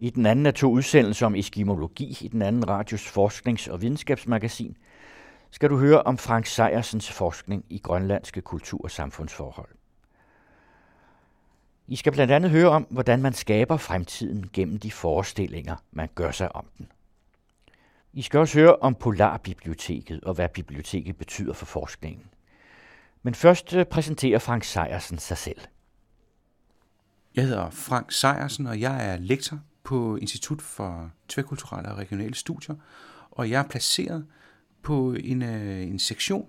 I den anden af to udsendelser om eskimologi i den anden radios forsknings- og videnskabsmagasin skal du høre om Frank Sejersens forskning i grønlandske kultur- og samfundsforhold. I skal blandt andet høre om, hvordan man skaber fremtiden gennem de forestillinger, man gør sig om den. I skal også høre om Polarbiblioteket og hvad biblioteket betyder for forskningen. Men først øh, præsenterer Frank Sejersen sig selv. Jeg hedder Frank Sejersen, og jeg er lektor på Institut for Tværkulturelle og Regionale Studier, og jeg er placeret på en, øh, en sektion,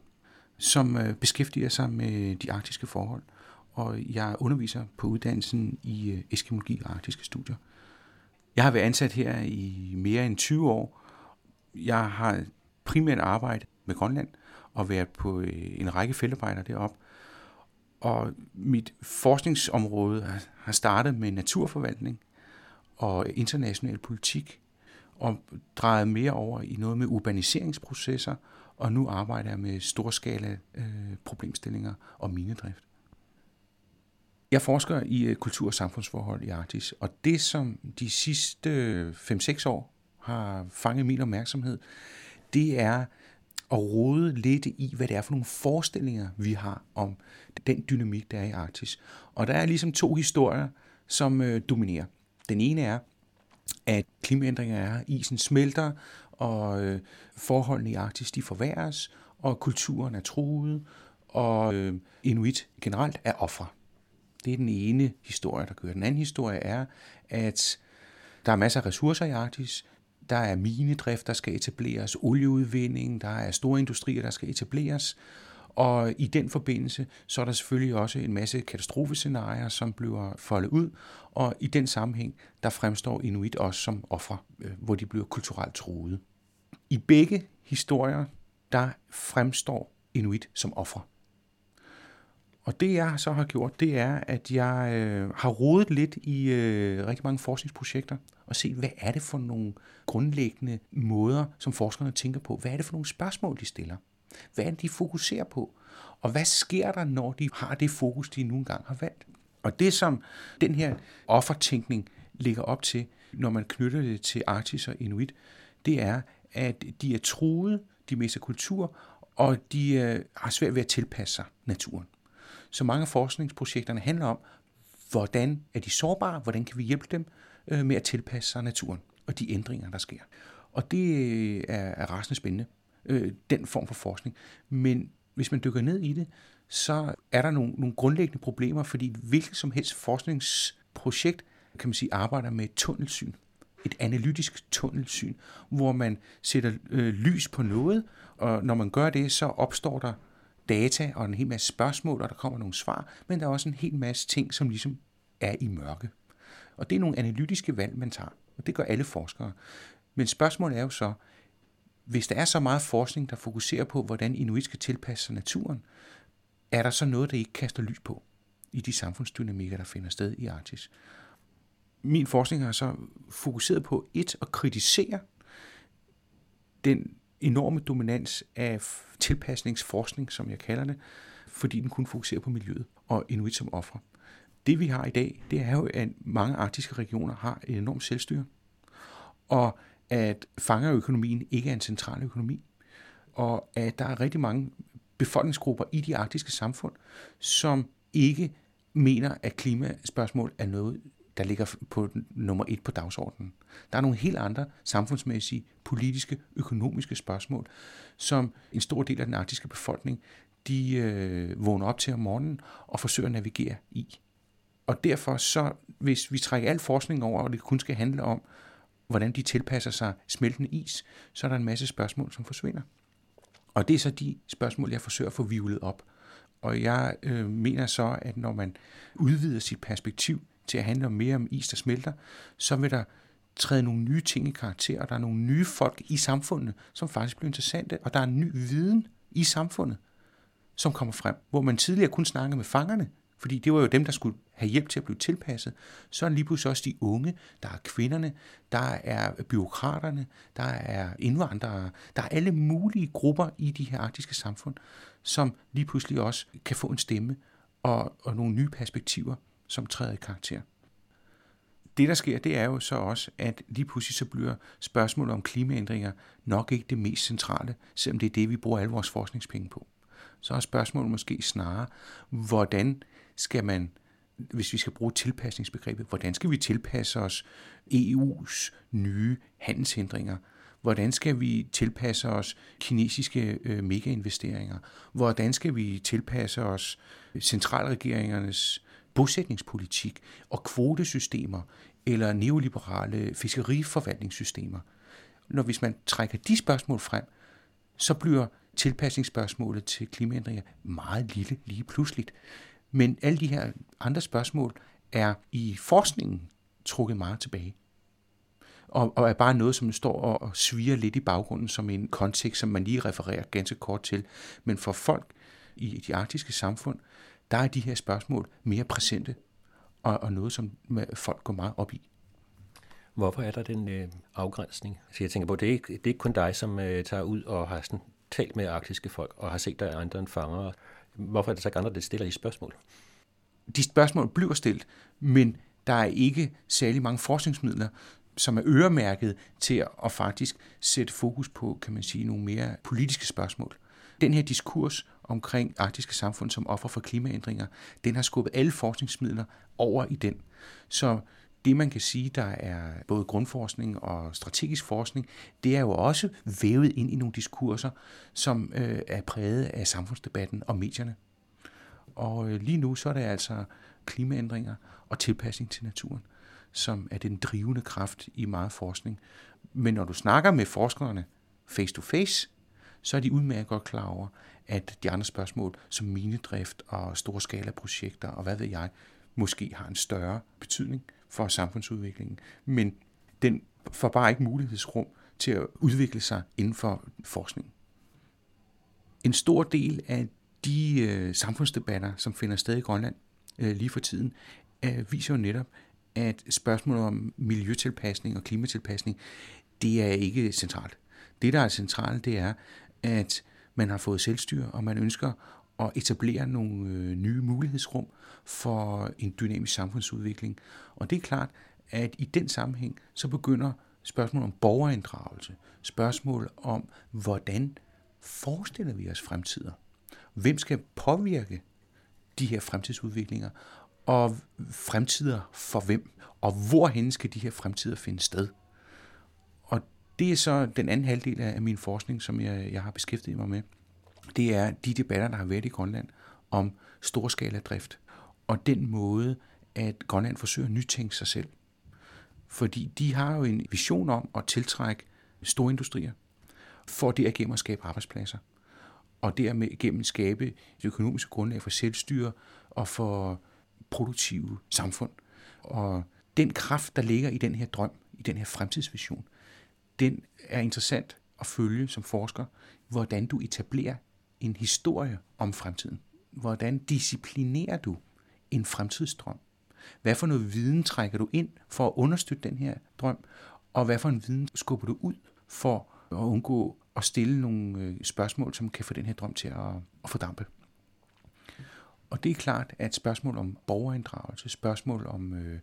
som øh, beskæftiger sig med de arktiske forhold, og jeg underviser på uddannelsen i øh, eskimologi og arktiske studier. Jeg har været ansat her i mere end 20 år. Jeg har primært arbejdet med Grønland og været på en række feltarbejder deroppe. Og mit forskningsområde har startet med naturforvaltning, og international politik, og drejet mere over i noget med urbaniseringsprocesser, og nu arbejder jeg med storskala øh, problemstillinger og minedrift. Jeg forsker i øh, kultur- og samfundsforhold i Arktis, og det som de sidste øh, 5-6 år har fanget min opmærksomhed, det er at rode lidt i, hvad det er for nogle forestillinger, vi har om den dynamik, der er i Arktis. Og der er ligesom to historier, som øh, dominerer. Den ene er, at klimaændringer er, isen smelter, og øh, forholdene i Arktis de forværres, og kulturen er truet, og øh, inuit generelt er ofre. Det er den ene historie, der kører. Den anden historie er, at der er masser af ressourcer i Arktis. Der er minedrift, der skal etableres, olieudvinding, der er store industrier, der skal etableres, og i den forbindelse, så er der selvfølgelig også en masse katastrofescenarier, som bliver foldet ud, og i den sammenhæng, der fremstår Inuit også som ofre, øh, hvor de bliver kulturelt truet. I begge historier, der fremstår Inuit som ofre. Og det jeg så har gjort, det er, at jeg øh, har rodet lidt i øh, rigtig mange forskningsprojekter og set, hvad er det for nogle grundlæggende måder, som forskerne tænker på? Hvad er det for nogle spørgsmål, de stiller? Hvad er det, de fokuserer på? Og hvad sker der, når de har det fokus, de nu engang har valgt? Og det, som den her offertænkning ligger op til, når man knytter det til Arktis og Inuit, det er, at de er truet, de mister kultur, og de øh, har svært ved at tilpasse sig naturen. Så mange af forskningsprojekterne handler om, hvordan er de sårbare, hvordan kan vi hjælpe dem øh, med at tilpasse sig naturen og de ændringer, der sker. Og det øh, er, er rasende spændende øh, den form for forskning. Men hvis man dykker ned i det, så er der nogle, nogle grundlæggende problemer, fordi hvilket som helst forskningsprojekt, kan man sige, arbejder med et tunnelsyn. Et analytisk tunnelsyn, hvor man sætter øh, lys på noget, og når man gør det, så opstår der data og en hel masse spørgsmål, og der kommer nogle svar, men der er også en hel masse ting, som ligesom er i mørke. Og det er nogle analytiske valg, man tager, og det gør alle forskere. Men spørgsmålet er jo så, hvis der er så meget forskning, der fokuserer på, hvordan inuit skal tilpasse sig naturen, er der så noget, der ikke kaster lys på i de samfundsdynamikker, der finder sted i Arktis? Min forskning har så fokuseret på et at kritisere den enorme dominans af tilpasningsforskning, som jeg kalder det, fordi den kun fokuserer på miljøet og inuit som ofre. Det vi har i dag, det er jo, at mange arktiske regioner har et enormt selvstyre. Og at fangerøkonomien ikke er en central økonomi, og at der er rigtig mange befolkningsgrupper i de arktiske samfund, som ikke mener, at klimaspørgsmål er noget, der ligger på nummer et på dagsordenen. Der er nogle helt andre samfundsmæssige, politiske, økonomiske spørgsmål, som en stor del af den arktiske befolkning, de øh, vågner op til om morgenen og forsøger at navigere i. Og derfor så, hvis vi trækker al forskning over, og det kun skal handle om, hvordan de tilpasser sig smeltende is, så er der en masse spørgsmål, som forsvinder. Og det er så de spørgsmål, jeg forsøger at få vivlet op. Og jeg øh, mener så, at når man udvider sit perspektiv til at handle mere om is, der smelter, så vil der træde nogle nye ting i karakter, og der er nogle nye folk i samfundet, som faktisk bliver interessante, og der er en ny viden i samfundet, som kommer frem, hvor man tidligere kun snakkede med fangerne, fordi det var jo dem, der skulle have hjælp til at blive tilpasset. Så er lige pludselig også de unge, der er kvinderne, der er byråkraterne, der er indvandrere, der er alle mulige grupper i de her arktiske samfund, som lige pludselig også kan få en stemme og, og nogle nye perspektiver, som træder i karakter. det, der sker, det er jo så også, at lige pludselig så bliver spørgsmålet om klimaændringer nok ikke det mest centrale, selvom det er det, vi bruger alle vores forskningspenge på. Så er spørgsmålet måske snarere, hvordan skal man, hvis vi skal bruge tilpasningsbegrebet, hvordan skal vi tilpasse os EU's nye handelshindringer? Hvordan skal vi tilpasse os kinesiske øh, megainvesteringer? Hvordan skal vi tilpasse os centralregeringernes bosætningspolitik og kvotesystemer eller neoliberale fiskeriforvaltningssystemer. Når hvis man trækker de spørgsmål frem, så bliver tilpasningsspørgsmålet til klimaændringer meget lille lige pludseligt. Men alle de her andre spørgsmål er i forskningen trukket meget tilbage. Og, og er bare noget, som står og, og sviger lidt i baggrunden som en kontekst, som man lige refererer ganske kort til. Men for folk i de arktiske samfund, der er de her spørgsmål mere præsente, og, og noget, som folk går meget op i. Hvorfor er der den øh, afgrænsning? Så jeg tænker på, det er ikke, det er ikke kun dig, som øh, tager ud og har sådan, talt med arktiske folk, og har set der andre end fanger. Hvorfor er det så ikke andre, der stiller de spørgsmål? De spørgsmål bliver stillet, men der er ikke særlig mange forskningsmidler, som er øremærket til at faktisk sætte fokus på, kan man sige, nogle mere politiske spørgsmål. Den her diskurs omkring arktiske samfund som offer for klimaændringer, den har skubbet alle forskningsmidler over i den. Så det man kan sige, der er både grundforskning og strategisk forskning, det er jo også vævet ind i nogle diskurser, som øh, er præget af samfundsdebatten og medierne. Og øh, lige nu så er det altså klimaændringer og tilpasning til naturen, som er den drivende kraft i meget forskning. Men når du snakker med forskerne face to face, så er de udmærket godt klar over, at de andre spørgsmål, som minedrift og storskalaprojekter projekter og hvad ved jeg, måske har en større betydning for samfundsudviklingen. Men den får bare ikke mulighedsrum til at udvikle sig inden for forskning. En stor del af de øh, samfundsdebatter, som finder sted i Grønland øh, lige for tiden, øh, viser jo netop, at spørgsmålet om miljøtilpasning og klimatilpasning, det er ikke centralt. Det, der er centralt, det er, at man har fået selvstyre, og man ønsker og etablere nogle øh, nye mulighedsrum for en dynamisk samfundsudvikling. Og det er klart, at i den sammenhæng, så begynder spørgsmål om borgerinddragelse, spørgsmål om, hvordan forestiller vi os fremtider? Hvem skal påvirke de her fremtidsudviklinger? Og fremtider for hvem? Og hvorhen skal de her fremtider finde sted? Og Det er så den anden halvdel af min forskning, som jeg, jeg har beskæftiget mig med. Det er de debatter, der har været i Grønland om storskaladrift, og den måde, at Grønland forsøger at nytænke sig selv. Fordi de har jo en vision om at tiltrække store industrier, for det at gennem at skabe arbejdspladser, og dermed gennem skabe det økonomiske grundlag for selvstyre og for produktive samfund. Og den kraft, der ligger i den her drøm, i den her fremtidsvision, den er interessant at følge som forsker, hvordan du etablerer en historie om fremtiden. Hvordan disciplinerer du en fremtidsdrøm? Hvad for noget viden trækker du ind for at understøtte den her drøm? Og hvad for en viden skubber du ud for at undgå at stille nogle øh, spørgsmål, som kan få den her drøm til at, at fordampe? Og det er klart, at spørgsmål om borgerinddragelse, spørgsmål om øh,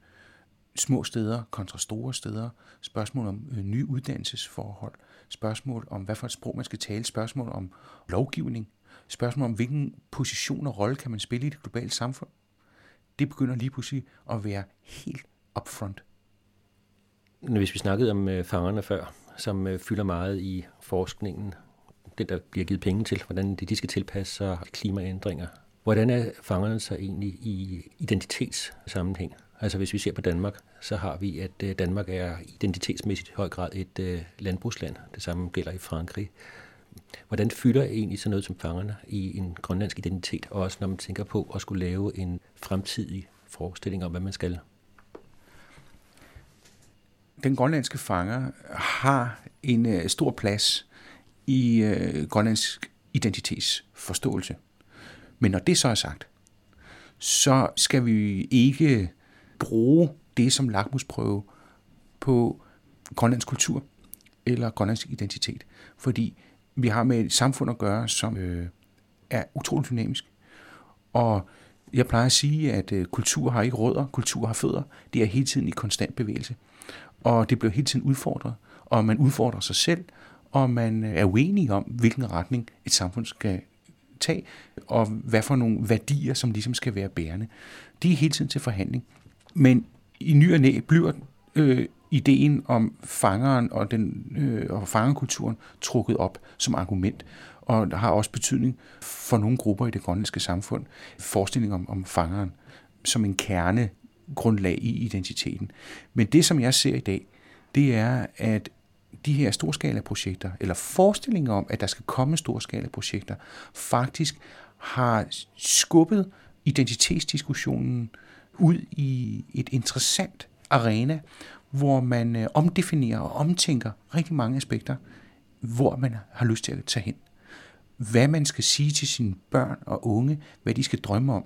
små steder kontra store steder, spørgsmål om øh, nye uddannelsesforhold, spørgsmål om, hvad for et sprog man skal tale, spørgsmål om lovgivning, spørgsmål om, hvilken position og rolle kan man spille i det globale samfund. Det begynder lige pludselig at være helt upfront. Hvis vi snakkede om øh, fangerne før, som øh, fylder meget i forskningen, det der bliver givet penge til, hvordan de skal tilpasse sig klimaændringer. Hvordan er fangerne så egentlig i identitetssammenhæng? Altså hvis vi ser på Danmark, så har vi, at øh, Danmark er identitetsmæssigt i høj grad et øh, landbrugsland. Det samme gælder i Frankrig. Hvordan fylder egentlig sådan noget som fangerne i en grønlandsk identitet, og også når man tænker på at skulle lave en fremtidig forestilling om, hvad man skal? Den grønlandske fanger har en øh, stor plads i øh, grønlandsk identitetsforståelse. Men når det så er sagt, så skal vi ikke bruge det som lakmusprøve på Grønlands kultur eller Grønlands identitet. Fordi vi har med et samfund at gøre, som øh, er utroligt dynamisk. Og Jeg plejer at sige, at øh, kultur har ikke rødder, kultur har fødder. Det er hele tiden i konstant bevægelse. Og det bliver hele tiden udfordret. Og man udfordrer sig selv, og man øh, er uenig om, hvilken retning et samfund skal tage, og hvad for nogle værdier, som ligesom skal være bærende. De er hele tiden til forhandling. Men i ny og næ bliver øh, ideen om fangeren og, den, øh, og fangerkulturen trukket op som argument, og har også betydning for nogle grupper i det grønlandske samfund. Forestilling om, om fangeren som en kerne grundlag i identiteten. Men det, som jeg ser i dag, det er, at de her storskala-projekter, eller forestillinger om, at der skal komme storskala-projekter, faktisk har skubbet identitetsdiskussionen ud i et interessant arena, hvor man øh, omdefinerer og omtænker rigtig mange aspekter, hvor man har lyst til at tage hen. Hvad man skal sige til sine børn og unge, hvad de skal drømme om,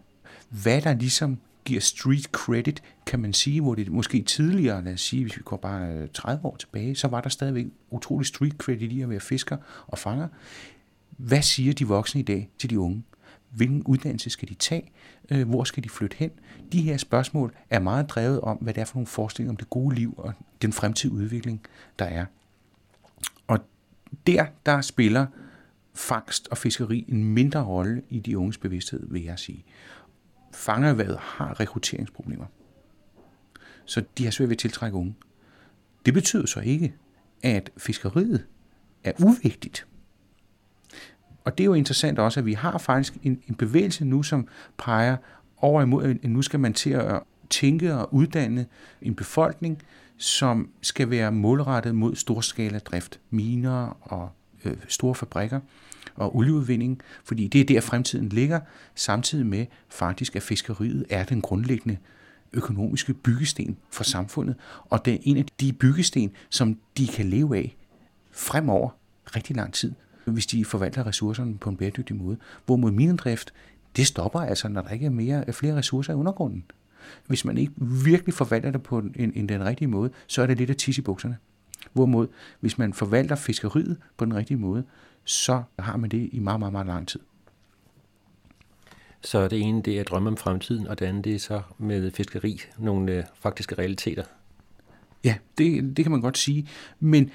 hvad der ligesom giver street credit, kan man sige, hvor det måske tidligere, lad os sige, hvis vi går bare øh, 30 år tilbage, så var der stadigvæk utrolig street credit i at være fisker og fanger. Hvad siger de voksne i dag til de unge? Hvilken uddannelse skal de tage? Øh, hvor skal de flytte hen? De her spørgsmål er meget drevet om, hvad det er for nogle forestillinger om det gode liv og den fremtidige udvikling, der er. Og der, der spiller fangst og fiskeri en mindre rolle i de unges bevidsthed, vil jeg sige. Fangerværet har rekrutteringsproblemer. Så de har svært ved at tiltrække unge. Det betyder så ikke, at fiskeriet er uvigtigt. Og det er jo interessant også, at vi har faktisk en, en bevægelse nu, som peger over imod, at nu skal man til at tænke og uddanne en befolkning, som skal være målrettet mod storskala drift, miner og øh, store fabrikker og olieudvinding, fordi det er der fremtiden ligger, samtidig med faktisk, at fiskeriet er den grundlæggende økonomiske byggesten for samfundet, og det er en af de byggesten, som de kan leve af fremover rigtig lang tid hvis de forvalter ressourcerne på en bæredygtig måde. Hvorimod minedrift, det stopper altså, når der ikke er mere, flere ressourcer i undergrunden. Hvis man ikke virkelig forvalter det på en, en, den rigtige måde, så er det lidt at tisse i bukserne. Hvorimod, hvis man forvalter fiskeriet på den rigtige måde, så har man det i meget, meget, meget lang tid. Så det ene, det er drømme om fremtiden, og det andet, det er så med fiskeri, nogle øh, faktiske realiteter. Ja, det, det kan man godt sige. Men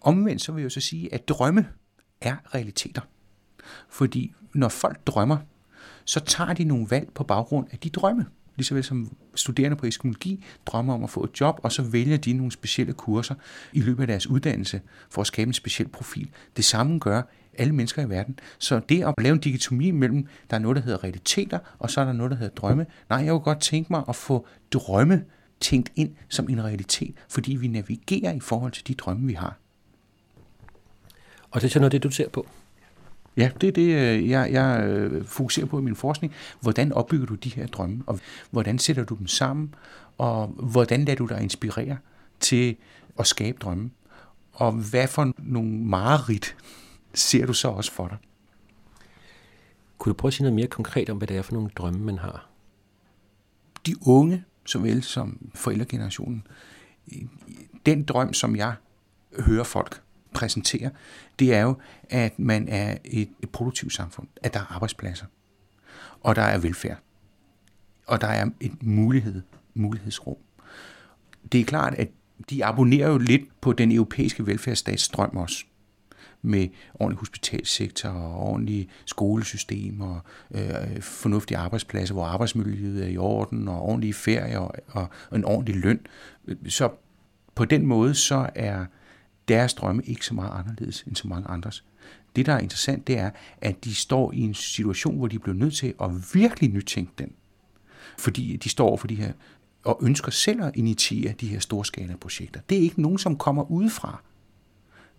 omvendt så vil jeg jo så sige, at drømme, er realiteter. Fordi når folk drømmer, så tager de nogle valg på baggrund af de drømme. Ligesåvel som studerende på eskimologi drømmer om at få et job, og så vælger de nogle specielle kurser i løbet af deres uddannelse for at skabe en speciel profil. Det samme gør alle mennesker i verden. Så det at lave en dikotomi mellem, der er noget, der hedder realiteter, og så er der noget, der hedder drømme. Nej, jeg kunne godt tænke mig at få drømme tænkt ind som en realitet, fordi vi navigerer i forhold til de drømme, vi har. Og det er så noget det, du ser på? Ja, det er det, øh, jeg, jeg øh, fokuserer på i min forskning. Hvordan opbygger du de her drømme, og hvordan sætter du dem sammen, og hvordan lader du dig inspirere til at skabe drømme? Og hvad for nogle mareridt ser du så også for dig? Kunne du prøve at sige noget mere konkret om, hvad det er for nogle drømme, man har? De unge, såvel som forældregenerationen, den drøm, som jeg hører folk præsentere, det er jo, at man er et, et produktivt samfund, at der er arbejdspladser, og der er velfærd, og der er et mulighed, mulighedsrum. Det er klart, at de abonnerer jo lidt på den europæiske velfærdsstats strøm også med ordentlig hospitalsektor og ordentlige skolesystemer, og øh, fornuftige arbejdspladser, hvor arbejdsmiljøet er i orden og ordentlige ferier og, og, og en ordentlig løn. Så på den måde så er deres drømme ikke så meget anderledes end så mange andres. Det, der er interessant, det er, at de står i en situation, hvor de bliver nødt til at virkelig nytænke den. Fordi de står for de her, og ønsker selv at initiere de her storskala projekter. Det er ikke nogen, som kommer udefra.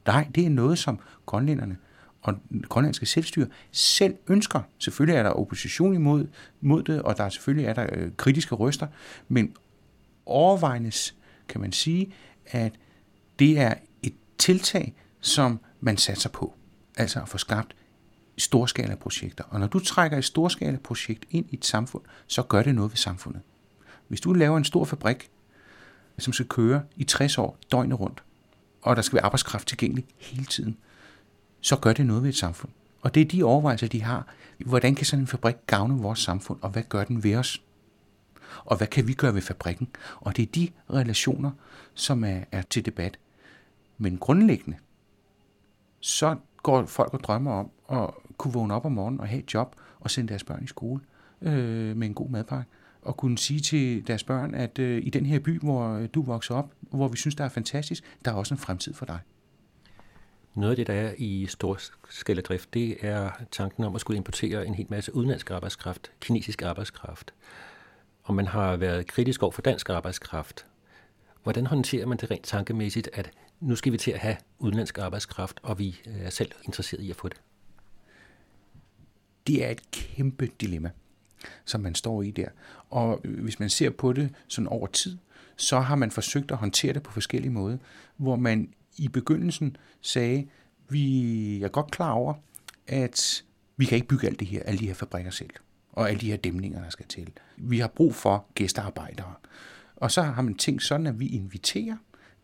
Nej, det er noget, som grønlænderne og grønlandske selvstyre selv ønsker. Selvfølgelig er der opposition imod mod det, og der er selvfølgelig er der øh, kritiske røster, men overvejendes kan man sige, at det er tiltag, som man satser på. Altså at få skabt storskala projekter. Og når du trækker et storskala projekt ind i et samfund, så gør det noget ved samfundet. Hvis du laver en stor fabrik, som skal køre i 60 år døgnet rundt, og der skal være arbejdskraft tilgængelig hele tiden, så gør det noget ved et samfund. Og det er de overvejelser, de har. Hvordan kan sådan en fabrik gavne vores samfund, og hvad gør den ved os? Og hvad kan vi gøre ved fabrikken? Og det er de relationer, som er, er til debat. Men grundlæggende, så går folk og drømmer om at kunne vågne op om morgenen og have et job og sende deres børn i skole øh, med en god madpakke. Og kunne sige til deres børn, at øh, i den her by, hvor øh, du vokser op, hvor vi synes, der er fantastisk, der er også en fremtid for dig. Noget af det, der er i storskaladrift, det er tanken om at skulle importere en hel masse udenlandsk arbejdskraft, kinesisk arbejdskraft. Og man har været kritisk over for dansk arbejdskraft. Hvordan håndterer man det rent tankemæssigt, at nu skal vi til at have udenlandsk arbejdskraft, og vi øh, er selv interesseret i at få det? Det er et kæmpe dilemma, som man står i der. Og hvis man ser på det sådan over tid, så har man forsøgt at håndtere det på forskellige måder, hvor man i begyndelsen sagde, vi er godt klar over, at vi kan ikke bygge alt det her, alle de her fabrikker selv, og alle de her dæmninger, der skal til. Vi har brug for gæstearbejdere. Og så har man tænkt sådan, at vi inviterer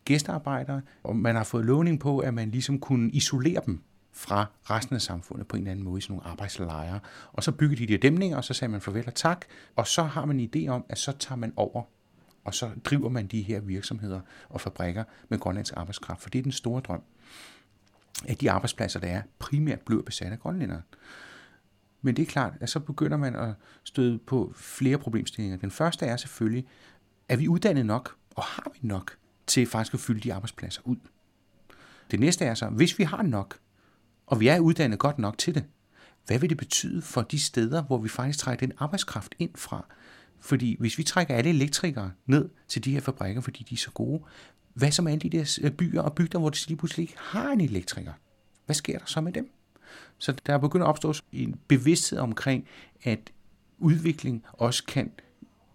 gæstearbejdere, og man har fået lovning på, at man ligesom kunne isolere dem fra resten af samfundet på en eller anden måde i sådan nogle arbejdslejre. Og så byggede de de dæmninger, og så sagde man farvel og tak, og så har man en idé om, at så tager man over og så driver man de her virksomheder og fabrikker med grønlandsk arbejdskraft, for det er den store drøm, at de arbejdspladser, der er, primært bliver besat af grønlændere. Men det er klart, at så begynder man at støde på flere problemstillinger. Den første er selvfølgelig, er vi uddannet nok, og har vi nok til faktisk at fylde de arbejdspladser ud? Det næste er så, hvis vi har nok, og vi er uddannet godt nok til det, hvad vil det betyde for de steder, hvor vi faktisk trækker den arbejdskraft ind fra, fordi hvis vi trækker alle elektrikere ned til de her fabrikker, fordi de er så gode, hvad så med alle de der øh, byer og bygder, hvor de lige pludselig ikke har en elektriker? Hvad sker der så med dem? Så der er begyndt at opstå en bevidsthed omkring, at udvikling også kan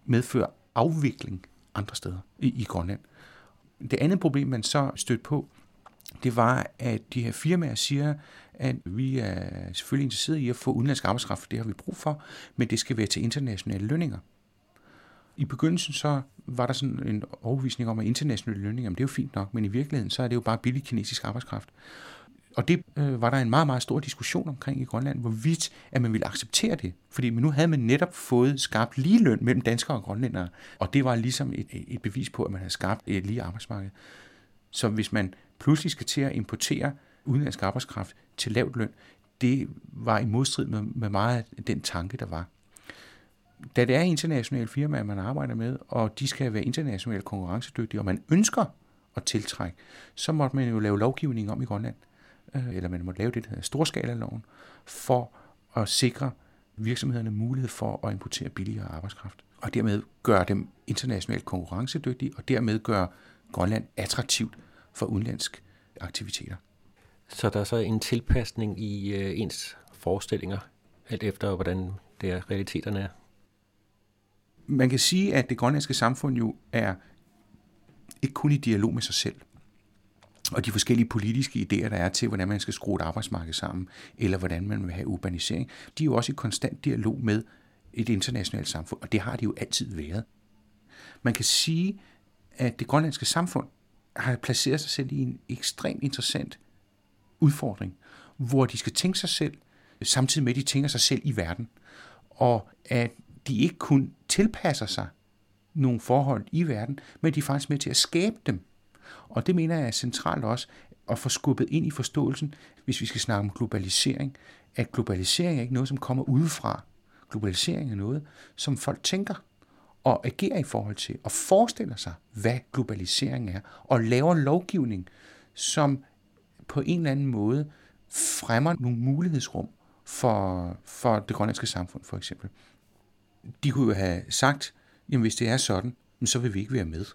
medføre afvikling andre steder i, i Grønland. Det andet problem, man så stødt på, det var, at de her firmaer siger, at vi er selvfølgelig interesseret i at få udenlandsk arbejdskraft, for det har vi brug for, men det skal være til internationale lønninger. I begyndelsen så var der sådan en overvisning om, at internationale lønninger, det er jo fint nok, men i virkeligheden så er det jo bare billig kinesisk arbejdskraft. Og det øh, var der en meget, meget stor diskussion omkring i Grønland, hvorvidt at man ville acceptere det. Fordi nu havde man netop fået skabt lige løn mellem danskere og grønlændere, og det var ligesom et, et bevis på, at man havde skabt et lige arbejdsmarked. Så hvis man pludselig skal til at importere udenlandsk arbejdskraft til lavt løn, det var i modstrid med, med meget af den tanke, der var da det er internationale firmaer, man arbejder med, og de skal være internationalt konkurrencedygtige, og man ønsker at tiltrække, så måtte man jo lave lovgivning om i Grønland, øh, eller man måtte lave det, der hedder storskala-loven, for at sikre virksomhederne mulighed for at importere billigere arbejdskraft, og dermed gøre dem internationalt konkurrencedygtige, og dermed gøre Grønland attraktivt for udenlandsk aktiviteter. Så der er så en tilpasning i øh, ens forestillinger, alt efter hvordan det er, realiteterne er? man kan sige, at det grønlandske samfund jo er ikke kun i dialog med sig selv, og de forskellige politiske idéer, der er til, hvordan man skal skrue et arbejdsmarked sammen, eller hvordan man vil have urbanisering, de er jo også i konstant dialog med et internationalt samfund, og det har de jo altid været. Man kan sige, at det grønlandske samfund har placeret sig selv i en ekstremt interessant udfordring, hvor de skal tænke sig selv, samtidig med at de tænker sig selv i verden. Og at de ikke kun tilpasser sig nogle forhold i verden, men de er faktisk med til at skabe dem. Og det mener jeg er centralt også, at få skubbet ind i forståelsen, hvis vi skal snakke om globalisering, at globalisering er ikke noget, som kommer udefra. Globalisering er noget, som folk tænker og agerer i forhold til, og forestiller sig, hvad globalisering er, og laver lovgivning, som på en eller anden måde fremmer nogle mulighedsrum for, for det grønlandske samfund, for eksempel de kunne jo have sagt, jamen hvis det er sådan, så vil vi ikke være med.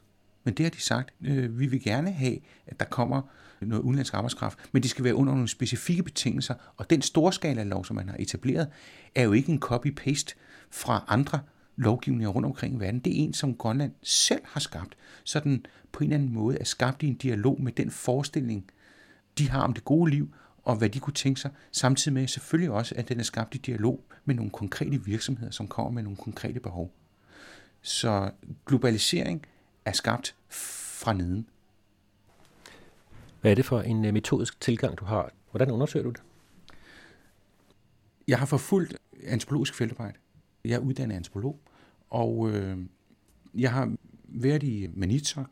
Men det har de sagt, øh, vi vil gerne have, at der kommer noget udenlandsk arbejdskraft, men det skal være under nogle specifikke betingelser, og den storskala lov, som man har etableret, er jo ikke en copy-paste fra andre lovgivninger rundt omkring i verden. Det er en, som Grønland selv har skabt, så den på en eller anden måde er skabt i en dialog med den forestilling, de har om det gode liv, og hvad de kunne tænke sig, samtidig med selvfølgelig også, at den er skabt i dialog med nogle konkrete virksomheder, som kommer med nogle konkrete behov. Så globalisering er skabt fra neden. Hvad er det for en øh, metodisk tilgang, du har? Hvordan undersøger du det? Jeg har forfulgt antropologisk feltarbejde. Jeg er uddannet antropolog, og øh, jeg har været i Manitok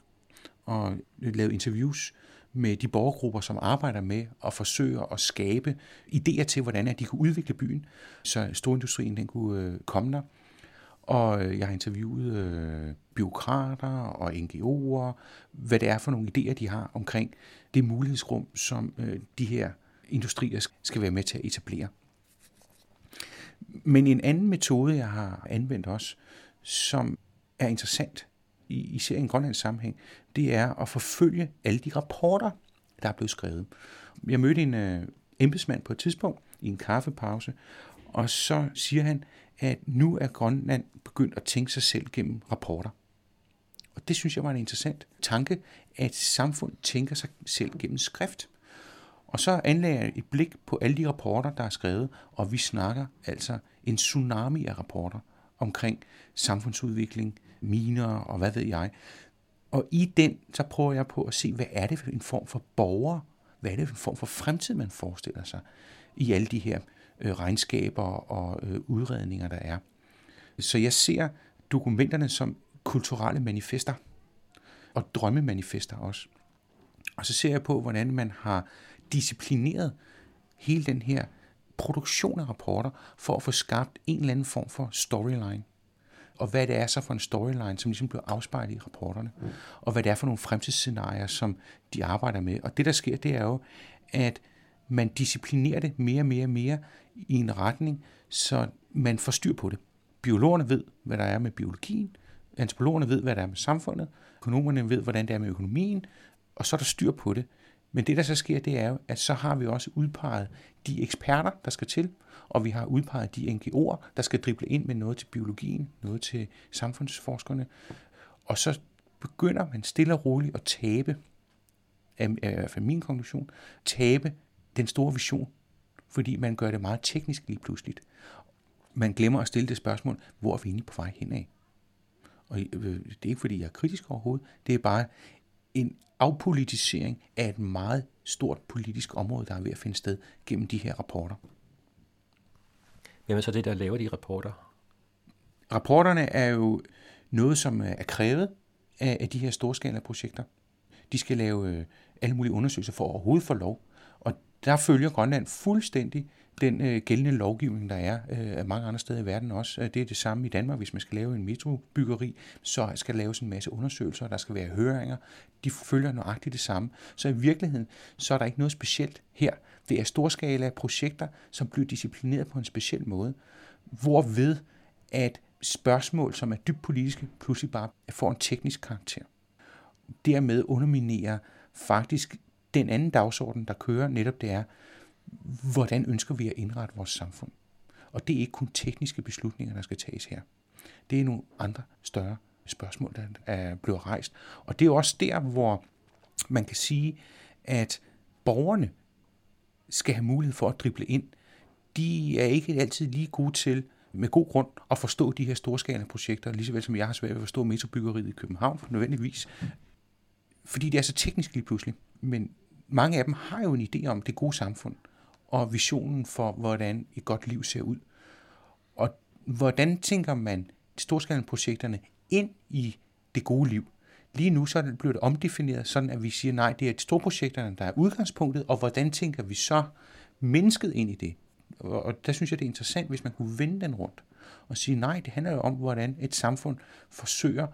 og lavet interviews med de borgergrupper, som arbejder med at forsøge at skabe idéer til, hvordan de kunne udvikle byen, så storindustrien den kunne øh, komme der. Og øh, jeg har interviewet øh, byråkrater og NGO'er, hvad det er for nogle idéer, de har omkring det mulighedsrum, som øh, de her industrier skal være med til at etablere. Men en anden metode, jeg har anvendt også, som er interessant, især i en grønlandsk sammenhæng, det er at forfølge alle de rapporter, der er blevet skrevet. Jeg mødte en øh, embedsmand på et tidspunkt i en kaffepause, og så siger han, at nu er Grønland begyndt at tænke sig selv gennem rapporter. Og det synes jeg var en interessant tanke, at samfund tænker sig selv gennem skrift. Og så anlagde jeg et blik på alle de rapporter, der er skrevet, og vi snakker altså en tsunami af rapporter omkring samfundsudvikling, miner og hvad ved jeg. Og i den, så prøver jeg på at se, hvad er det for en form for borger, hvad er det for en form for fremtid, man forestiller sig i alle de her Øh, regnskaber og øh, udredninger, der er. Så jeg ser dokumenterne som kulturelle manifester og drømmemanifester også. Og så ser jeg på, hvordan man har disciplineret hele den her produktion af rapporter for at få skabt en eller anden form for storyline. Og hvad det er så for en storyline, som ligesom bliver afspejlet i rapporterne. Mm. Og hvad det er for nogle fremtidsscenarier, som de arbejder med. Og det, der sker, det er jo, at man disciplinerer det mere og mere og mere i en retning, så man får styr på det. Biologerne ved, hvad der er med biologien, antropologerne ved, hvad der er med samfundet, økonomerne ved, hvordan det er med økonomien, og så er der styr på det. Men det, der så sker, det er jo, at så har vi også udpeget de eksperter, der skal til, og vi har udpeget de NGO'er, der skal drible ind med noget til biologien, noget til samfundsforskerne. Og så begynder man stille og roligt at tabe, er i hvert fald min konklusion, tabe den store vision, fordi man gør det meget teknisk lige pludseligt. Man glemmer at stille det spørgsmål, hvor er vi egentlig på vej henad? Og øh, det er ikke, fordi jeg er kritisk overhovedet, det er bare en afpolitisering af et meget stort politisk område, der er ved at finde sted gennem de her rapporter. Hvem er så det, der laver de rapporter? Rapporterne er jo noget, som er krævet af de her storskala projekter. De skal lave øh, alle mulige undersøgelser for at overhovedet få lov. Der følger Grønland fuldstændig den øh, gældende lovgivning, der er øh, mange andre steder i verden også. Øh, det er det samme i Danmark. Hvis man skal lave en metrobyggeri, så skal der laves en masse undersøgelser, der skal være høringer. De følger nøjagtigt det samme. Så i virkeligheden, så er der ikke noget specielt her. Det er storskala projekter, som bliver disciplineret på en speciel måde, hvorved at spørgsmål, som er dybt politiske, pludselig bare får en teknisk karakter. Dermed underminerer faktisk den anden dagsorden, der kører, netop det er, hvordan ønsker vi at indrette vores samfund? Og det er ikke kun tekniske beslutninger, der skal tages her. Det er nogle andre større spørgsmål, der er blevet rejst. Og det er også der, hvor man kan sige, at borgerne skal have mulighed for at drible ind. De er ikke altid lige gode til med god grund at forstå de her storskala projekter, lige så vel som jeg har svært ved at forstå metrobyggeriet i København, nødvendigvis. Fordi det er så teknisk lige pludselig. Men mange af dem har jo en idé om det gode samfund og visionen for, hvordan et godt liv ser ud. Og hvordan tænker man storskalaprojekterne ind i det gode liv? Lige nu så bliver det omdefineret sådan, at vi siger, nej, det er storprojekterne, der er udgangspunktet, og hvordan tænker vi så mennesket ind i det? Og der synes jeg, det er interessant, hvis man kunne vende den rundt og sige, nej, det handler jo om, hvordan et samfund forsøger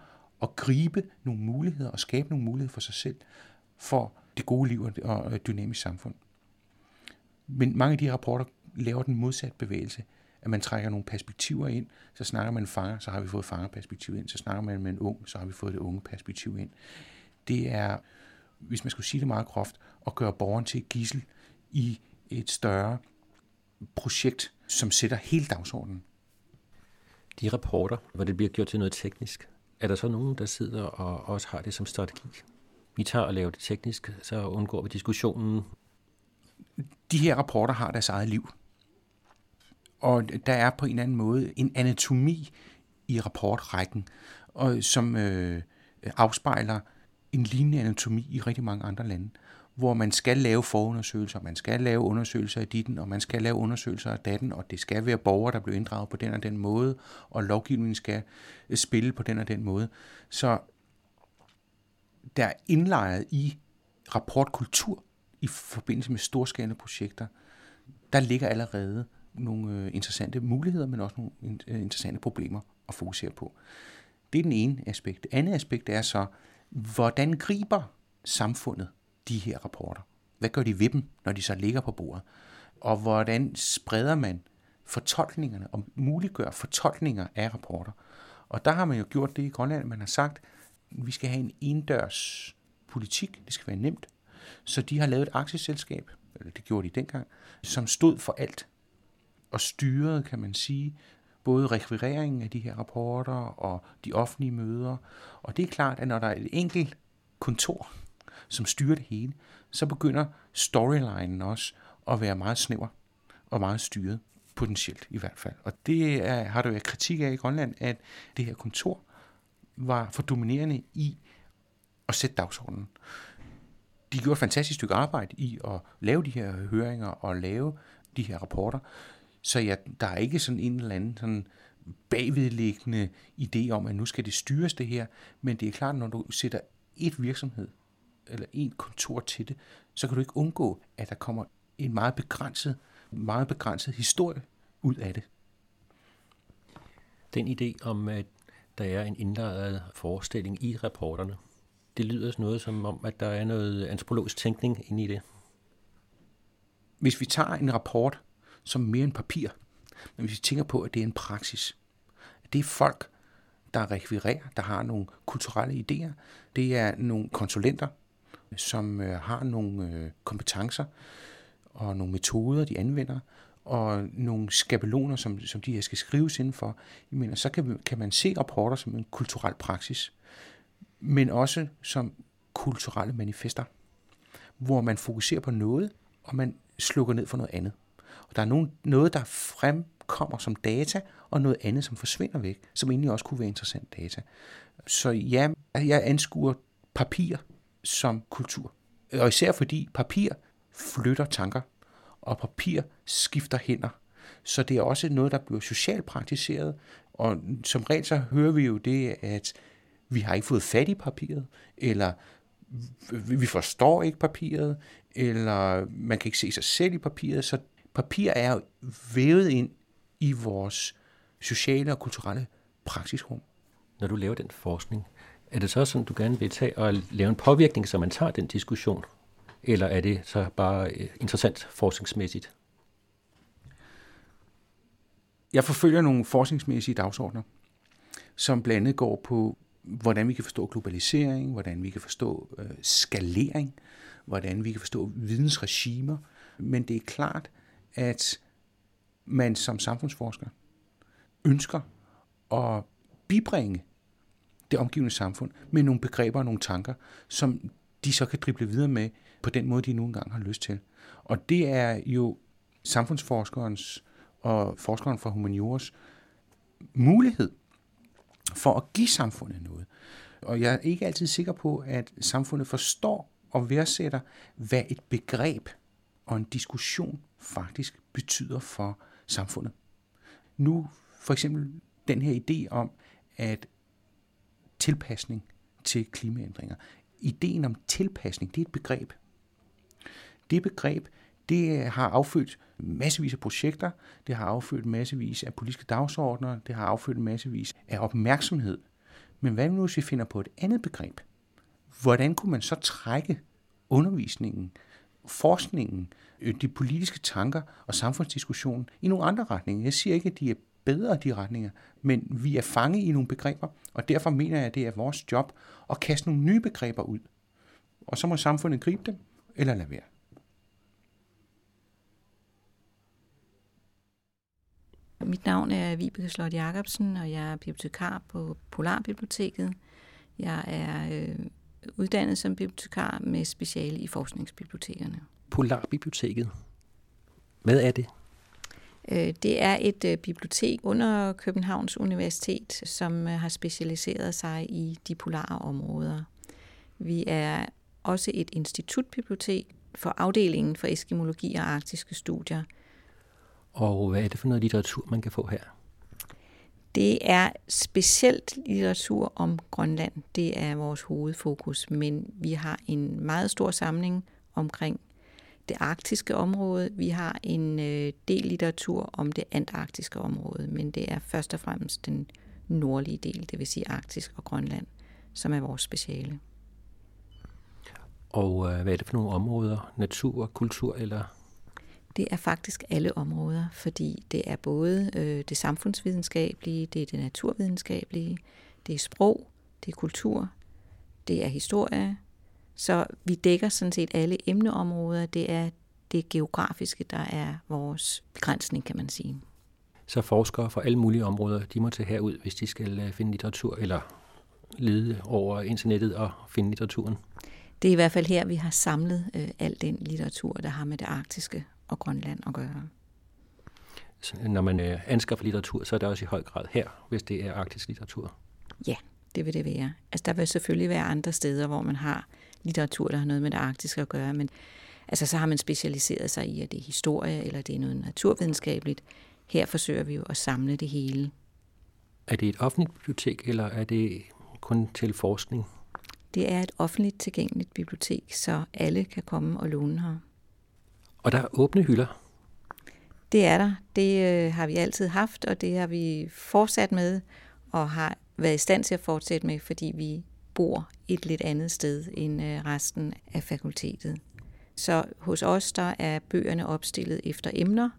at gribe nogle muligheder og skabe nogle muligheder for sig selv for det gode liv og et dynamisk samfund. Men mange af de rapporter laver den modsatte bevægelse, at man trækker nogle perspektiver ind, så snakker man fanger, så har vi fået fangerperspektiv ind, så snakker man med en ung, så har vi fået det unge perspektiv ind. Det er, hvis man skulle sige det meget groft, at gøre borgeren til et gissel i et større projekt, som sætter hele dagsordenen. De rapporter, hvor det bliver gjort til noget teknisk, er der så nogen, der sidder og også har det som strategi? Vi tager og laver det teknisk, så undgår vi diskussionen de her rapporter har deres eget liv. Og der er på en eller anden måde en anatomi i rapportrækken, og som øh, afspejler en lignende anatomi i rigtig mange andre lande, hvor man skal lave forundersøgelser, man skal lave undersøgelser af ditten, og man skal lave undersøgelser af datten, og det skal være borgere, der bliver inddraget på den og den måde, og lovgivningen skal øh, spille på den og den måde. Så der er indlejret i rapportkultur i forbindelse med storskala projekter, der ligger allerede nogle øh, interessante muligheder, men også nogle øh, interessante problemer at fokusere på. Det er den ene aspekt. Det andet aspekt er så, hvordan griber samfundet de her rapporter? Hvad gør de ved dem, når de så ligger på bordet? Og hvordan spreder man fortolkningerne og muliggør fortolkninger af rapporter? Og der har man jo gjort det i Grønland, man har sagt, at vi skal have en indørs politik, det skal være nemt. Så de har lavet et aktieselskab, eller det gjorde de dengang, som stod for alt og styrede, kan man sige, både rekvireringen af de her rapporter og de offentlige møder. Og det er klart, at når der er et enkelt kontor, som styrer det hele, så begynder storylinen også at være meget snæver og meget styret, potentielt i hvert fald. Og det er, har der været kritik af i Grønland, at det her kontor var for dominerende i at sætte dagsordenen. De gjorde et fantastisk stykke arbejde i at lave de her høringer og lave de her rapporter, så ja, der er ikke sådan en eller anden sådan bagvedliggende idé om, at nu skal det styres det her, men det er klart, når du sætter et virksomhed eller et kontor til det, så kan du ikke undgå, at der kommer en meget begrænset, meget begrænset historie ud af det. Den idé om, at der er en indlejret forestilling i rapporterne, det lyder noget som om, at der er noget antropologisk tænkning inde i det. Hvis vi tager en rapport, som mere end papir. Men hvis vi tænker på, at det er en praksis, det er folk, der rekvirerer, der har nogle kulturelle idéer. Det er nogle konsulenter, som øh, har nogle øh, kompetencer og nogle metoder, de anvender, og nogle skabeloner, som, som de her skal skrives indenfor. Jeg mener, så kan, kan man se rapporter som en kulturel praksis, men også som kulturelle manifester, hvor man fokuserer på noget, og man slukker ned for noget andet. Og der er nogen, noget, der fremkommer som data, og noget andet, som forsvinder væk, som egentlig også kunne være interessant data. Så ja, jeg anskuer papir som kultur. Og især fordi papir flytter tanker, og papir skifter hænder. Så det er også noget, der bliver socialt praktiseret. Og som regel så hører vi jo det, at vi har ikke fået fat i papiret, eller vi forstår ikke papiret, eller man kan ikke se sig selv i papiret, så papir er jo vævet ind i vores sociale og kulturelle praksisrum. Når du laver den forskning, er det så sådan, du gerne vil tage og lave en påvirkning, så man tager den diskussion? Eller er det så bare øh, interessant forskningsmæssigt? Jeg forfølger nogle forskningsmæssige dagsordner, som blandt andet går på, hvordan vi kan forstå globalisering, hvordan vi kan forstå øh, skalering, hvordan vi kan forstå vidensregimer. Men det er klart, at man som samfundsforsker ønsker at bibringe det omgivende samfund med nogle begreber og nogle tanker, som de så kan drible videre med på den måde, de nu engang har lyst til. Og det er jo samfundsforskerens og forskeren fra humaniores mulighed for at give samfundet noget. Og jeg er ikke altid sikker på, at samfundet forstår og værdsætter, hvad et begreb og en diskussion faktisk betyder for samfundet. Nu for eksempel den her idé om, at tilpasning til klimaændringer. Ideen om tilpasning, det er et begreb. Det begreb, det øh, har affødt massevis af projekter, det har affødt massevis af politiske dagsordner, det har affødt massevis af opmærksomhed. Men hvad nu, hvis vi finder på et andet begreb? Hvordan kunne man så trække undervisningen, forskningen, øh, de politiske tanker og samfundsdiskussionen i nogle andre retninger. Jeg siger ikke, at de er bedre, de retninger, men vi er fanget i nogle begreber, og derfor mener jeg, at det er vores job at kaste nogle nye begreber ud. Og så må samfundet gribe dem, eller lade være. Mit navn er Vibeke Slot Jacobsen, og jeg er bibliotekar på Polarbiblioteket. Jeg er øh, uddannet som bibliotekar med speciale i forskningsbibliotekerne. Polarbiblioteket. Hvad er det? Øh, det er et øh, bibliotek under Københavns Universitet, som øh, har specialiseret sig i de polare områder. Vi er også et institutbibliotek for afdelingen for eskimologi og arktiske studier. Og hvad er det for noget litteratur, man kan få her? Det er specielt litteratur om Grønland. Det er vores hovedfokus, men vi har en meget stor samling omkring det arktiske område. Vi har en øh, del litteratur om det antarktiske område, men det er først og fremmest den nordlige del, det vil sige Arktisk og Grønland, som er vores speciale. Og øh, hvad er det for nogle områder? Natur, kultur eller? Det er faktisk alle områder, fordi det er både øh, det samfundsvidenskabelige, det er det naturvidenskabelige, det er sprog, det er kultur, det er historie. Så vi dækker sådan set alle emneområder. Det er det geografiske, der er vores begrænsning, kan man sige. Så forskere fra alle mulige områder, de må tage herud, hvis de skal øh, finde litteratur, eller lede over internettet og finde litteraturen? Det er i hvert fald her, vi har samlet øh, al den litteratur, der har med det arktiske og Grønland at gøre. Så når man øh, anskaffer litteratur, så er det også i høj grad her, hvis det er arktisk litteratur? Ja, det vil det være. Altså, der vil selvfølgelig være andre steder, hvor man har litteratur, der har noget med det arktiske at gøre, men altså, så har man specialiseret sig i, at det er historie, eller det er noget naturvidenskabeligt. Her forsøger vi jo at samle det hele. Er det et offentligt bibliotek, eller er det kun til forskning? Det er et offentligt tilgængeligt bibliotek, så alle kan komme og låne her. Og der er åbne hylder? Det er der. Det øh, har vi altid haft, og det har vi fortsat med, og har været i stand til at fortsætte med, fordi vi bor et lidt andet sted end øh, resten af fakultetet. Så hos os der er bøgerne opstillet efter emner,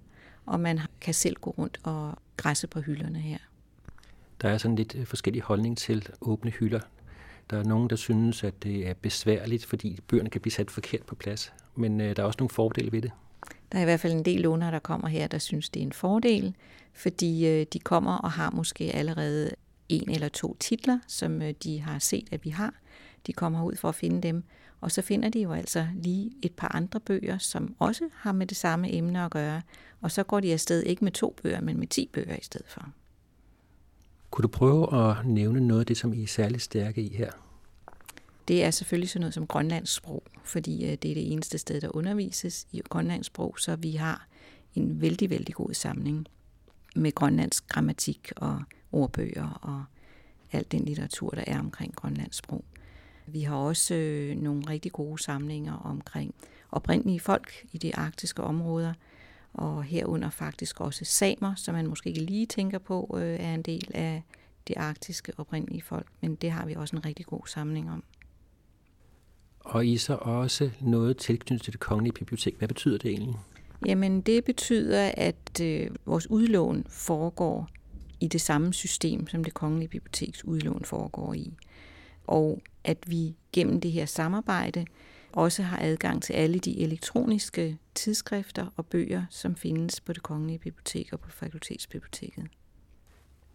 og man kan selv gå rundt og græsse på hylderne her. Der er sådan lidt øh, forskellig holdning til åbne hylder. Der er nogen, der synes, at det er besværligt, fordi bøgerne kan blive sat forkert på plads. Men øh, der er også nogle fordele ved det. Der er i hvert fald en del lånere, der kommer her, der synes, det er en fordel, fordi øh, de kommer og har måske allerede en eller to titler, som øh, de har set, at vi har. De kommer ud for at finde dem, og så finder de jo altså lige et par andre bøger, som også har med det samme emne at gøre, og så går de afsted ikke med to bøger, men med ti bøger i stedet for. Kunne du prøve at nævne noget af det, som I er særligt stærke i her? Det er selvfølgelig sådan noget som grønlandsk sprog, fordi øh, det er det eneste sted, der undervises i grønlandsk sprog, så vi har en vældig, vældig god samling med grønlandsk grammatik og ordbøger og alt den litteratur, der er omkring grønlandsk sprog. Vi har også øh, nogle rigtig gode samlinger omkring oprindelige folk i de arktiske områder, og herunder faktisk også samer, som man måske ikke lige tænker på øh, er en del af det arktiske oprindelige folk, men det har vi også en rigtig god samling om. Og I så også noget tilknyttet til det kongelige bibliotek. Hvad betyder det egentlig? Jamen det betyder, at øh, vores udlån foregår i det samme system, som det kongelige biblioteks udlån foregår i. Og at vi gennem det her samarbejde også har adgang til alle de elektroniske tidsskrifter og bøger, som findes på det kongelige bibliotek og på fakultetsbiblioteket.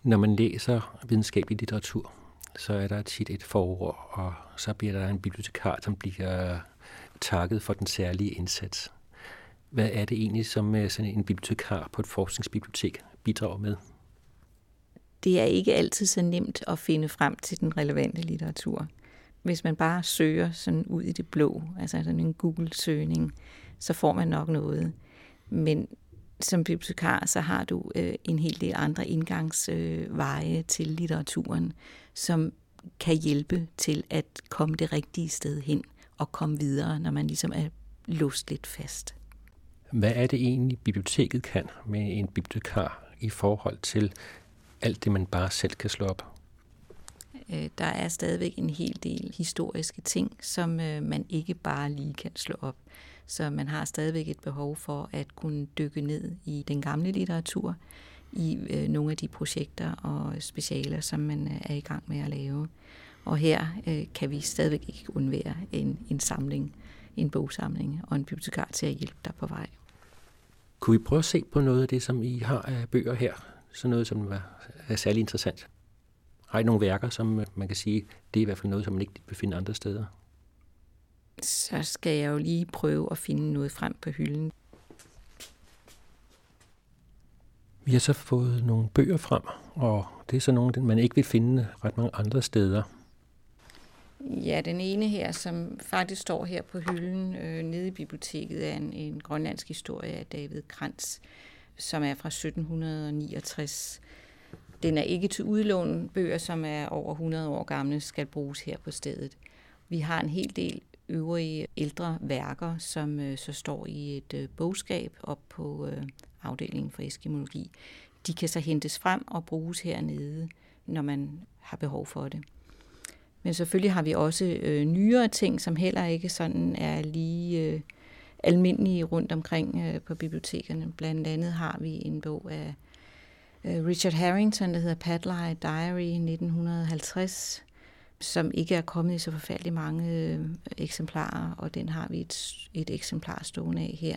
Når man læser videnskabelig litteratur, så er der tit et forord, og så bliver der en bibliotekar, som bliver takket for den særlige indsats. Hvad er det egentlig, som øh, sådan en bibliotekar på et forskningsbibliotek bidrager med? Det er ikke altid så nemt at finde frem til den relevante litteratur. Hvis man bare søger sådan ud i det blå, altså sådan en Google-søgning, så får man nok noget. Men som bibliotekar, så har du øh, en hel del andre indgangsveje øh, til litteraturen, som kan hjælpe til at komme det rigtige sted hen og komme videre, når man ligesom er låst lidt fast. Hvad er det egentlig, biblioteket kan med en bibliotekar i forhold til alt det, man bare selv kan slå op? Øh, der er stadigvæk en hel del historiske ting, som øh, man ikke bare lige kan slå op. Så man har stadigvæk et behov for at kunne dykke ned i den gamle litteratur, i øh, nogle af de projekter og specialer, som man øh, er i gang med at lave. Og her øh, kan vi stadigvæk ikke undvære en, en samling, en bogsamling og en bibliotekar til at hjælpe dig på vej. Kunne vi prøve at se på noget af det, som I har af bøger her? Sådan noget, som er særlig interessant. Har I nogle værker, som øh, man kan sige, det er i hvert fald noget, som man ikke vil finde andre steder? Så skal jeg jo lige prøve at finde noget frem på hylden. Vi har så fået nogle bøger frem, og det er så nogle, man ikke vil finde ret mange andre steder. Ja, den ene her, som faktisk står her på hylden øh, nede i biblioteket, er en, en grønlandsk historie af David Krantz, som er fra 1769. Den er ikke til udlån. Bøger, som er over 100 år gamle, skal bruges her på stedet. Vi har en hel del øvrige ældre værker, som øh, så står i et øh, bogskab op på øh, afdelingen for eskimologi. De kan så hentes frem og bruges hernede, når man har behov for det. Men selvfølgelig har vi også øh, nyere ting, som heller ikke sådan er lige øh, almindelige rundt omkring øh, på bibliotekerne. Blandt andet har vi en bog af øh, Richard Harrington, der hedder Padlight Diary 1950, som ikke er kommet i så forfærdeligt mange øh, eksemplarer, og den har vi et, et eksemplar stående af her.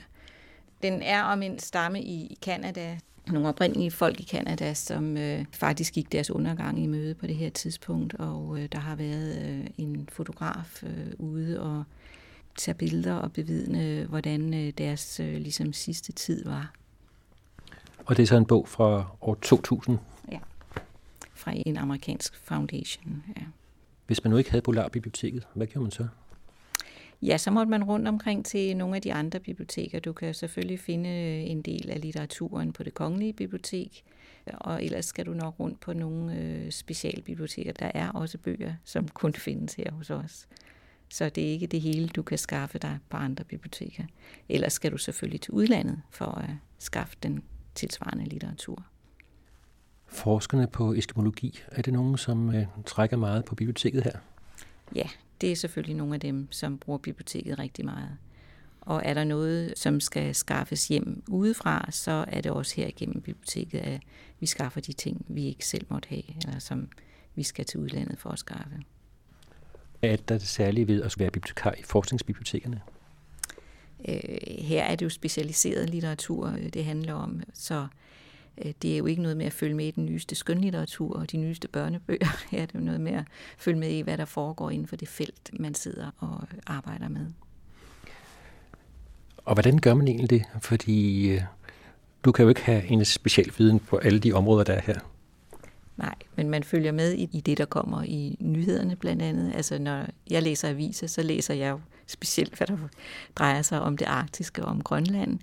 Den er om en stamme i Kanada, nogle oprindelige folk i Kanada, som øh, faktisk gik deres undergang i møde på det her tidspunkt, og øh, der har været øh, en fotograf øh, ude og tage billeder og bevidne, hvordan øh, deres øh, ligesom sidste tid var. Og det er så en bog fra år 2000? Ja, fra en amerikansk foundation, ja. Hvis man nu ikke havde Polarbiblioteket, hvad gjorde man så? Ja, så måtte man rundt omkring til nogle af de andre biblioteker. Du kan selvfølgelig finde øh, en del af litteraturen på det kongelige bibliotek, øh, og ellers skal du nok rundt på nogle øh, specialbiblioteker. Der er også bøger, som kun findes her hos os. Så det er ikke det hele, du kan skaffe dig på andre biblioteker. Ellers skal du selvfølgelig til udlandet for at øh, skaffe den tilsvarende litteratur. Forskerne på eskimologi, er det nogen, som øh, trækker meget på biblioteket her? Ja, det er selvfølgelig nogle af dem, som bruger biblioteket rigtig meget. Og er der noget, som skal skaffes hjem udefra, så er det også her igennem biblioteket, at vi skaffer de ting, vi ikke selv måtte have, eller som vi skal til udlandet for at skaffe. Er der det særlige ved at være bibliotekar i forskningsbibliotekerne? Øh, her er det jo specialiseret litteratur, øh, det handler om, så det er jo ikke noget med at følge med i den nyeste skønlitteratur og de nyeste børnebøger. Ja, det er jo noget med at følge med i, hvad der foregår inden for det felt, man sidder og arbejder med. Og hvordan gør man egentlig det? Fordi øh, du kan jo ikke have en speciel viden på alle de områder, der er her. Nej, men man følger med i, i det, der kommer i nyhederne blandt andet. Altså når jeg læser aviser, så læser jeg jo specielt, hvad der drejer sig om det arktiske og om Grønland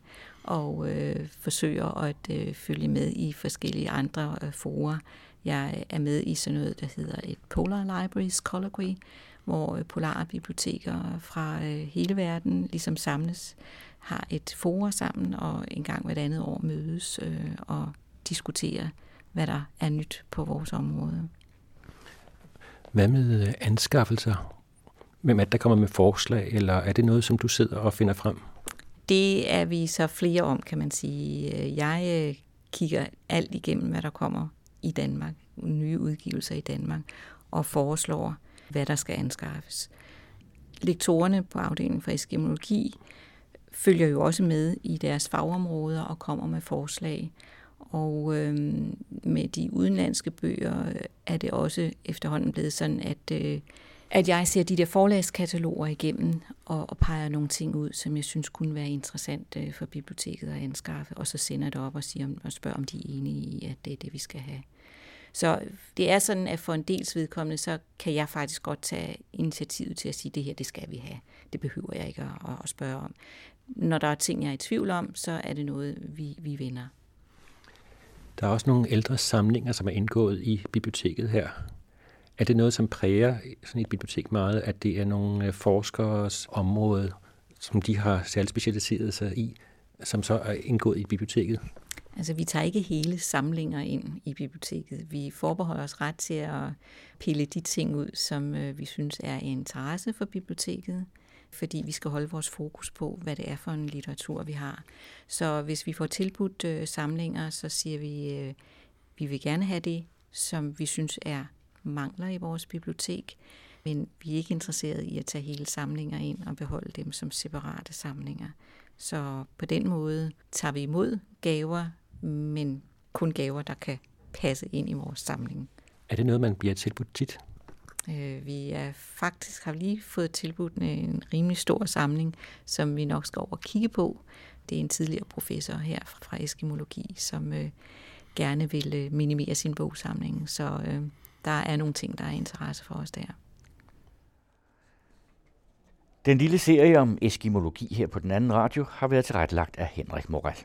og øh, forsøger at øh, følge med i forskellige andre øh, forer. Jeg øh, er med i sådan noget, der hedder et Polar Libraries Colloquy, hvor øh, polare biblioteker øh, fra øh, hele verden ligesom samles, har et forum sammen og en gang hvert andet år mødes øh, og diskuterer, hvad der er nyt på vores område. Hvad med øh, anskaffelser? Hvem er det, der kommer med forslag, eller er det noget, som du sidder og finder frem? Det er vi så flere om, kan man sige. Øh, jeg øh, kigger alt igennem, hvad der kommer i Danmark, nye udgivelser i Danmark, og foreslår, hvad der skal anskaffes. Lektorerne på afdelingen for eskimologi følger jo også med i deres fagområder og kommer med forslag. Og øh, med de udenlandske bøger er det også efterhånden blevet sådan, at øh, at jeg ser de der forlagskataloger igennem og, og peger nogle ting ud, som jeg synes kunne være interessant øh, for biblioteket at anskaffe, og så sender det op og, siger, og spørger, om de er enige i, at det er det, vi skal have. Så det er sådan, at for en dels vedkommende, så kan jeg faktisk godt tage initiativet til at sige, det her, det skal vi have. Det behøver jeg ikke at, at spørge om. Når der er ting, jeg er i tvivl om, så er det noget, vi, vi vender. Der er også nogle ældre samlinger, som er indgået i biblioteket her. Er det noget, som præger sådan et bibliotek meget, at det er nogle øh, forskeres område, som de har særligt specialiseret sig i, som så er indgået i biblioteket? Altså, vi tager ikke hele samlinger ind i biblioteket. Vi forbeholder os ret til at pille de ting ud, som øh, vi synes er en interesse for biblioteket, fordi vi skal holde vores fokus på, hvad det er for en litteratur, vi har. Så hvis vi får tilbudt øh, samlinger, så siger vi, øh, vi vil gerne have det, som vi synes er mangler i vores bibliotek, men vi er ikke interesseret i at tage hele samlinger ind og beholde dem som separate samlinger. Så på den måde tager vi imod gaver, men kun gaver, der kan passe ind i vores samling. Er det noget, man bliver tilbudt tit? Øh, vi er faktisk har lige fået tilbudt en rimelig stor samling, som vi nok skal over og kigge på. Det er en tidligere professor her fra eskimologi, som øh, gerne vil øh, minimere sin bogsamling. Så der er nogle ting, der er interesse for os der. Den lille serie om eskimologi her på den anden radio har været tilrettelagt af Henrik Moral.